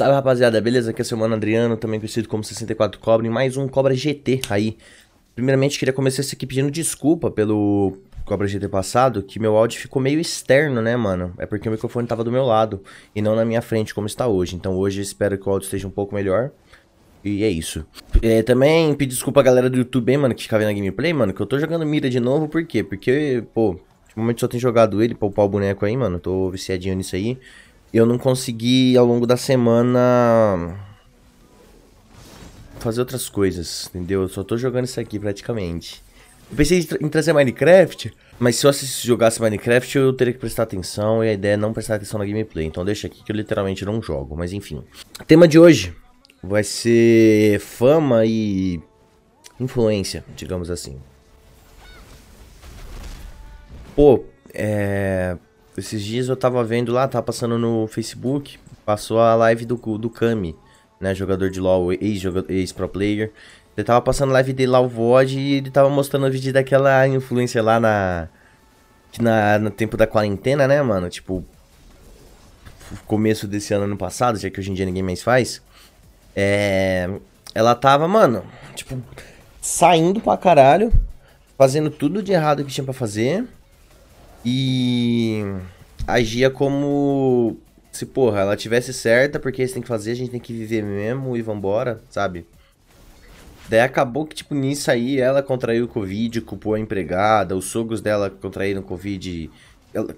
Salve rapaziada, beleza? Aqui é o seu mano Adriano, também conhecido como 64 Cobra, e mais um Cobra GT aí. Primeiramente queria começar esse aqui pedindo desculpa pelo Cobra GT passado, que meu áudio ficou meio externo, né, mano? É porque o microfone tava do meu lado e não na minha frente, como está hoje. Então hoje espero que o áudio esteja um pouco melhor. E é isso. É, também pedir desculpa a galera do YouTube, hein, mano, que fica vendo a gameplay, mano, que eu tô jogando mira de novo, por quê? Porque, pô, ultimamente só tenho jogado ele pra upar o boneco aí, mano, tô viciadinho nisso aí. Eu não consegui, ao longo da semana, fazer outras coisas, entendeu? Eu só tô jogando isso aqui praticamente. Eu pensei em trazer Minecraft, mas se eu jogasse Minecraft eu teria que prestar atenção e a ideia é não prestar atenção na gameplay. Então deixa aqui que eu literalmente não jogo, mas enfim. Tema de hoje vai ser fama e influência, digamos assim. Pô, é... Esses dias eu tava vendo lá, tava passando no Facebook, passou a live do, do Kami, né, jogador de LoL, ex-pro player. Ele tava passando live dele lá, o VOD, e ele tava mostrando o vídeo daquela influência lá na, na... No tempo da quarentena, né, mano? Tipo, começo desse ano, ano passado, já que hoje em dia ninguém mais faz. É... Ela tava, mano, tipo, saindo pra caralho, fazendo tudo de errado que tinha pra fazer. E agia como se, porra, ela tivesse certa, porque isso tem que fazer, a gente tem que viver mesmo e vambora, sabe? Daí acabou que, tipo, nisso aí, ela contraiu o Covid, culpou a empregada, os sogros dela contraíram Covid,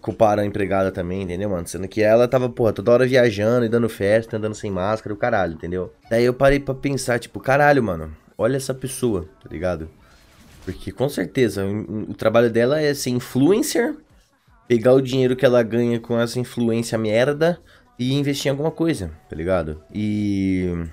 culparam a empregada também, entendeu, mano? Sendo que ela tava, porra, toda hora viajando e dando festa, andando sem máscara, o caralho, entendeu? Daí eu parei pra pensar, tipo, caralho, mano, olha essa pessoa, tá ligado? Porque com certeza o, o trabalho dela é ser influencer pegar o dinheiro que ela ganha com essa influência merda e investir em alguma coisa, tá ligado? E.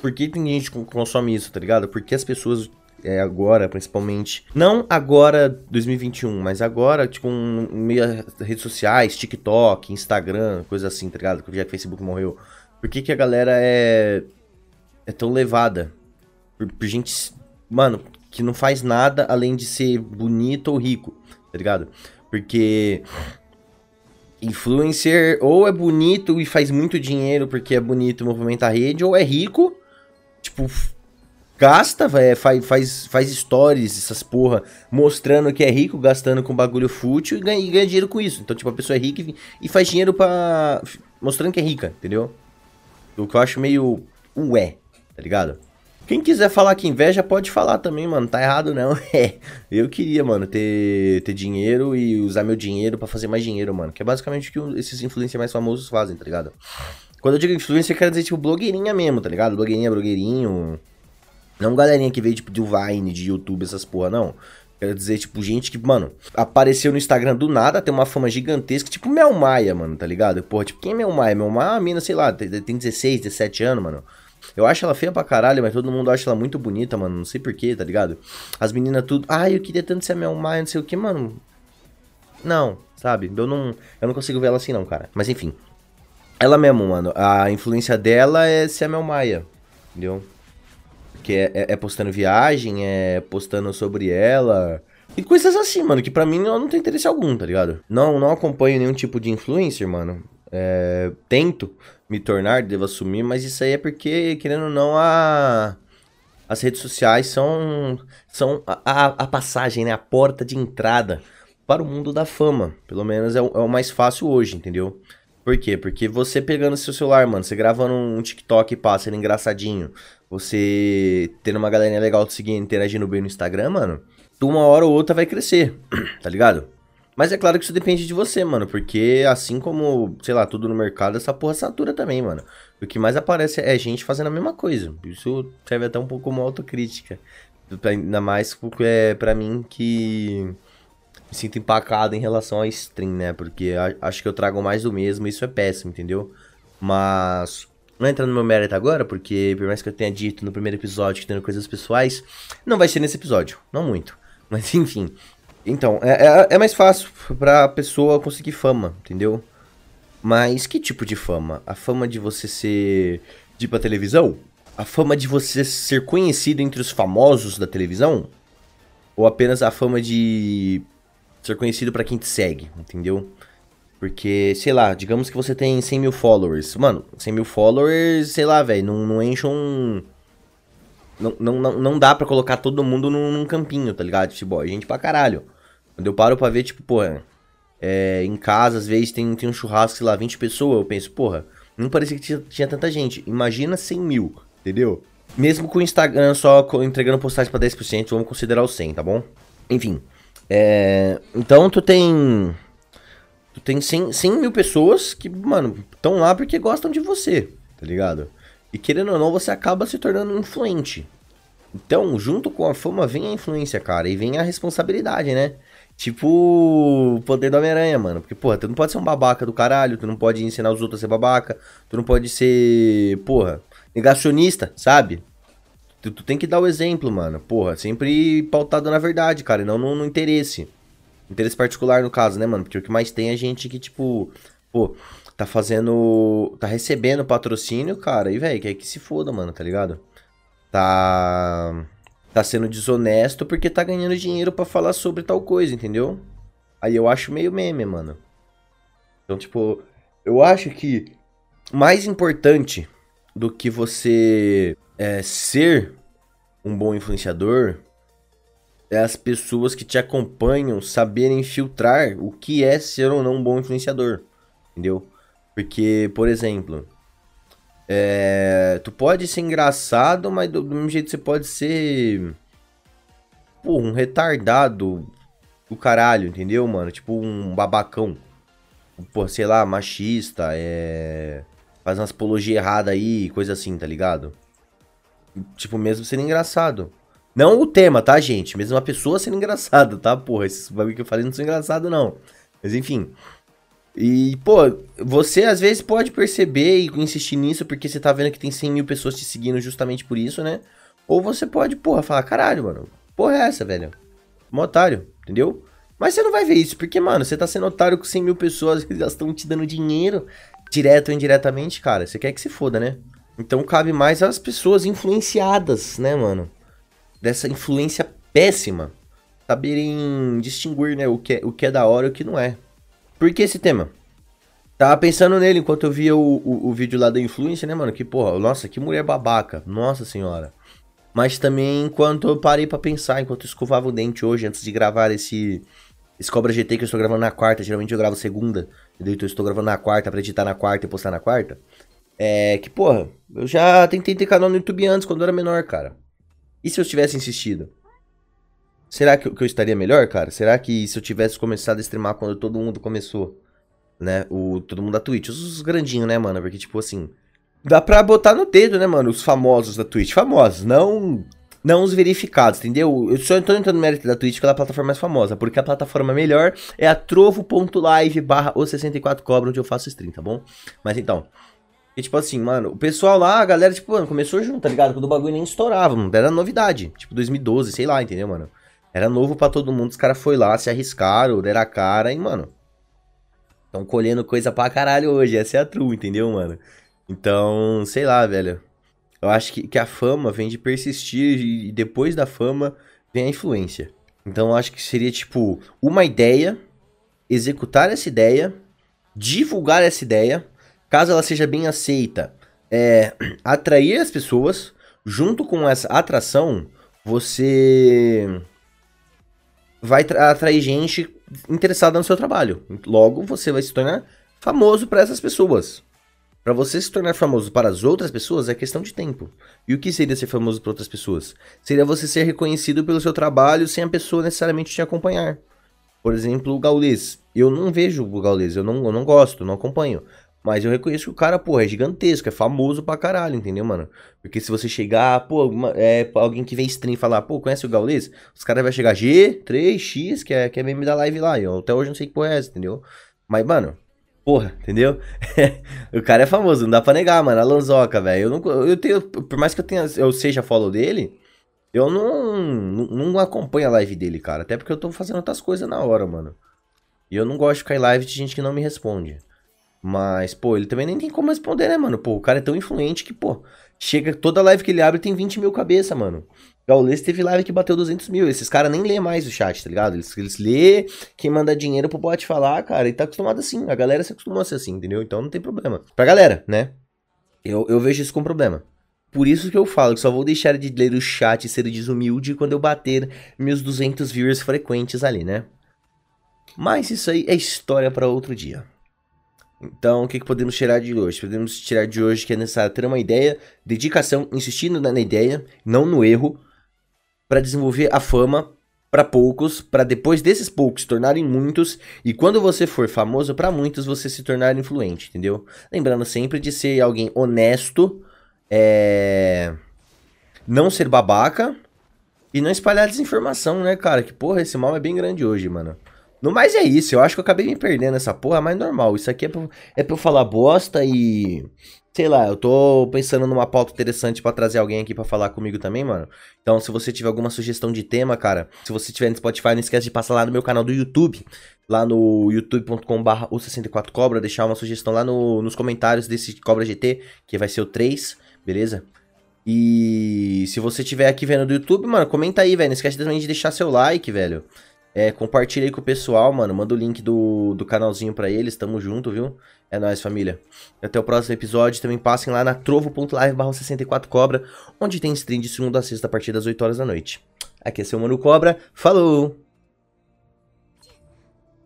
Por que tem gente que consome isso, tá ligado? Porque as pessoas é, agora, principalmente. Não agora, 2021, mas agora, tipo, um, meio redes sociais, TikTok, Instagram, coisa assim, tá ligado? Já que o Facebook morreu. Por que, que a galera é. é tão levada? Por, por gente. Mano, que não faz nada além de ser bonito ou rico tá ligado? Porque influencer ou é bonito e faz muito dinheiro porque é bonito movimenta a rede, ou é rico, tipo, gasta, véio, faz, faz, faz stories, essas porra, mostrando que é rico, gastando com bagulho fútil e ganha, e ganha dinheiro com isso. Então, tipo, a pessoa é rica e, e faz dinheiro pra. mostrando que é rica, entendeu? O que eu acho meio. ué, tá ligado? Quem quiser falar que inveja, pode falar também, mano. Tá errado não. É. Eu queria, mano, ter, ter dinheiro e usar meu dinheiro para fazer mais dinheiro, mano. Que é basicamente o que esses influencers mais famosos fazem, tá ligado? Quando eu digo influencer, eu quero dizer, tipo, blogueirinha mesmo, tá ligado? Blogueirinha, blogueirinho. Não galerinha que veio, tipo, de Vine, de YouTube, essas porra, não. Quero dizer, tipo, gente que, mano, apareceu no Instagram do nada, tem uma fama gigantesca, tipo Mel Maia, mano, tá ligado? Porra, tipo, quem é Mel Maia? Mel Maia é uma mina, sei lá, tem 16, 17 anos, mano. Eu acho ela feia pra caralho, mas todo mundo acha ela muito bonita, mano. Não sei porquê, tá ligado? As meninas tudo. Ai, eu queria tanto ser a Mel Maia, não sei o que, mano. Não, sabe? Eu não, eu não consigo ver ela assim, não, cara. Mas enfim. Ela mesmo, mano. A influência dela é ser a Mel Maia. Entendeu? Que é, é, é postando viagem, é postando sobre ela. E coisas assim, mano, que pra mim eu não tem interesse algum, tá ligado? Não, não acompanho nenhum tipo de influencer, mano. É, tento me tornar, devo assumir, mas isso aí é porque, querendo ou não, a, as redes sociais são, são a, a, passagem, né? A porta de entrada para o mundo da fama. Pelo menos é o, é o mais fácil hoje, entendeu? Por quê? Porque você pegando seu celular, mano, você gravando um TikTok e passa, sendo engraçadinho, você tendo uma galerinha legal te seguindo, interagindo bem no Instagram, mano, tu uma hora ou outra vai crescer, tá ligado? Mas é claro que isso depende de você, mano. Porque assim como, sei lá, tudo no mercado, essa porra satura também, mano. O que mais aparece é gente fazendo a mesma coisa. Isso serve até um pouco como autocrítica. Ainda mais é pra mim que me sinto empacado em relação à stream, né? Porque acho que eu trago mais do mesmo e isso é péssimo, entendeu? Mas. Não entrando no meu mérito agora, porque por mais que eu tenha dito no primeiro episódio que tendo coisas pessoais, não vai ser nesse episódio. Não muito. Mas enfim, então, é, é, é mais fácil pra pessoa conseguir fama, entendeu? Mas que tipo de fama? A fama de você ser de ir pra televisão? A fama de você ser conhecido entre os famosos da televisão? Ou apenas a fama de ser conhecido para quem te segue, entendeu? Porque, sei lá, digamos que você tem 100 mil followers. Mano, 100 mil followers, sei lá, velho, não, não enche um. Não, não, não, dá pra colocar todo mundo num, num campinho, tá ligado? Tipo, ó, gente pra caralho. Quando eu paro pra ver, tipo, porra, é, em casa, às vezes tem, tem um churrasco, sei lá, 20 pessoas, eu penso, porra, não parecia que tinha, tinha tanta gente. Imagina 100 mil, entendeu? Mesmo com o Instagram só entregando postagem pra 10%, vamos considerar o 100, tá bom? Enfim. É, então tu tem. Tu tem 100, 100 mil pessoas que, mano, estão lá porque gostam de você, tá ligado? E querendo ou não, você acaba se tornando influente. Então, junto com a fama vem a influência, cara, e vem a responsabilidade, né? Tipo o poder do Homem-Aranha, mano. Porque, porra, tu não pode ser um babaca do caralho, tu não pode ensinar os outros a ser babaca, tu não pode ser, porra, negacionista, sabe? Tu, tu tem que dar o exemplo, mano. Porra, sempre pautado na verdade, cara, e não no, no interesse. Interesse particular, no caso, né, mano? Porque o que mais tem é gente que, tipo, pô, tá fazendo. tá recebendo patrocínio, cara, e, velho, quer que se foda, mano, tá ligado? Tá. Tá sendo desonesto porque tá ganhando dinheiro para falar sobre tal coisa, entendeu? Aí eu acho meio meme, mano. Então, tipo, eu acho que mais importante do que você é, ser um bom influenciador é as pessoas que te acompanham saberem filtrar o que é ser ou não um bom influenciador, entendeu? Porque, por exemplo, é, tu pode ser engraçado, mas do, mesmo jeito você pode ser pô, um retardado do caralho, entendeu, mano? Tipo um babacão. Pô, sei lá, machista, é faz uma apologia errada aí, coisa assim, tá ligado? Tipo, mesmo sendo engraçado. Não o tema, tá, gente? Mesmo uma pessoa sendo engraçada, tá? Porra, esses bagulho que eu falei não são engraçado, não. Mas enfim. E, pô, você às vezes pode perceber e insistir nisso porque você tá vendo que tem 100 mil pessoas te seguindo justamente por isso, né? Ou você pode, porra, falar, caralho, mano, porra é essa, velho? Um otário, entendeu? Mas você não vai ver isso, porque, mano, você tá sendo otário com 100 mil pessoas, elas estão te dando dinheiro, direto ou indiretamente, cara. Você quer que se foda, né? Então cabe mais às pessoas influenciadas, né, mano? Dessa influência péssima. Saberem distinguir, né, o que é, o que é da hora e o que não é. Por que esse tema? Tava pensando nele enquanto eu via o, o, o vídeo lá da influência, né, mano? Que, porra, nossa, que mulher babaca. Nossa senhora. Mas também enquanto eu parei para pensar, enquanto eu escovava o dente hoje, antes de gravar esse, esse Cobra GT que eu estou gravando na quarta, geralmente eu gravo segunda, então eu estou gravando na quarta pra editar na quarta e postar na quarta. É que, porra, eu já tentei ter canal no YouTube antes, quando eu era menor, cara. E se eu tivesse insistido? Será que, que eu estaria melhor, cara? Será que se eu tivesse começado a streamar quando todo mundo começou, né? O, todo mundo da Twitch, os grandinhos, né, mano? Porque, tipo assim, dá pra botar no dedo, né, mano? Os famosos da Twitch. Famosos, não não os verificados, entendeu? Eu só tô entrando no mérito da Twitch, que é a plataforma mais famosa, porque a plataforma melhor é a trovo.live barra o 64 cobra, onde eu faço stream, tá bom? Mas então, e tipo assim, mano, o pessoal lá, a galera, tipo, mano, começou junto, tá ligado? Quando o bagulho nem estourava, mano, era novidade, tipo 2012, sei lá, entendeu, mano? Era novo para todo mundo, os caras foi lá, se arriscaram, deram a cara e, mano, estão colhendo coisa pra caralho hoje, essa é a true, entendeu, mano? Então, sei lá, velho. Eu acho que, que a fama vem de persistir e depois da fama vem a influência. Então eu acho que seria tipo uma ideia, executar essa ideia, divulgar essa ideia, caso ela seja bem aceita, é, atrair as pessoas. Junto com essa atração, você vai atrair gente interessada no seu trabalho. Logo, você vai se tornar famoso para essas pessoas. Para você se tornar famoso para as outras pessoas é questão de tempo. E o que seria ser famoso para outras pessoas? Seria você ser reconhecido pelo seu trabalho sem a pessoa necessariamente te acompanhar. Por exemplo, o Gaules. Eu não vejo o Gaules, eu não, eu não gosto, não acompanho. Mas eu reconheço que o cara, pô, é gigantesco, é famoso pra caralho, entendeu, mano? Porque se você chegar, pô, é, alguém que vem stream falar, pô, conhece o Gaules? Os caras vão chegar G, 3X, que é, que é meme da live lá. Eu até hoje não sei que porra é essa, entendeu? Mas, mano, Porra, entendeu? o cara é famoso, não dá pra negar, mano. Alonsoca, velho. Eu. Eu tenho. Por mais que eu tenha. Eu seja follow dele, eu não, não, não acompanho a live dele, cara. Até porque eu tô fazendo outras coisas na hora, mano. E eu não gosto de ficar em live de gente que não me responde. Mas, pô, ele também nem tem como responder, né, mano? Pô, o cara é tão influente que, pô, chega toda live que ele abre tem 20 mil cabeça, mano. Gaules teve live que bateu 200 mil. Esses caras nem lê mais o chat, tá ligado? Eles, eles lê quem manda dinheiro pro bot falar, cara, e tá acostumado assim. A galera se acostumou a ser assim, entendeu? Então não tem problema. Pra galera, né? Eu, eu vejo isso como problema. Por isso que eu falo que só vou deixar de ler o chat e ser desumilde quando eu bater meus 200 viewers frequentes ali, né? Mas isso aí é história para outro dia. Então, o que, que podemos tirar de hoje? Podemos tirar de hoje que é necessário ter uma ideia, dedicação, insistindo na ideia, não no erro, para desenvolver a fama para poucos, para depois desses poucos tornarem muitos, e quando você for famoso para muitos, você se tornar influente, entendeu? Lembrando sempre de ser alguém honesto, é... não ser babaca e não espalhar desinformação, né, cara? Que porra, esse mal é bem grande hoje, mano. No mais é isso, eu acho que eu acabei me perdendo essa porra, mas normal. Isso aqui é pra, é pra eu falar bosta e. Sei lá, eu tô pensando numa pauta interessante para trazer alguém aqui para falar comigo também, mano. Então, se você tiver alguma sugestão de tema, cara, se você tiver no Spotify, não esquece de passar lá no meu canal do YouTube, lá no youtube.com/barra o64cobra, deixar uma sugestão lá no, nos comentários desse Cobra GT, que vai ser o 3, beleza? E se você tiver aqui vendo do YouTube, mano, comenta aí, velho. Não esquece também de deixar seu like, velho. É, compartilha aí com o pessoal, mano. Manda o link do, do canalzinho pra eles. Tamo junto, viu? É nóis, família. Até o próximo episódio. Também passem lá na trovo.live 64 Cobra, onde tem stream de segunda a sexta a partir das 8 horas da noite. Aqui é seu Mano Cobra. Falou!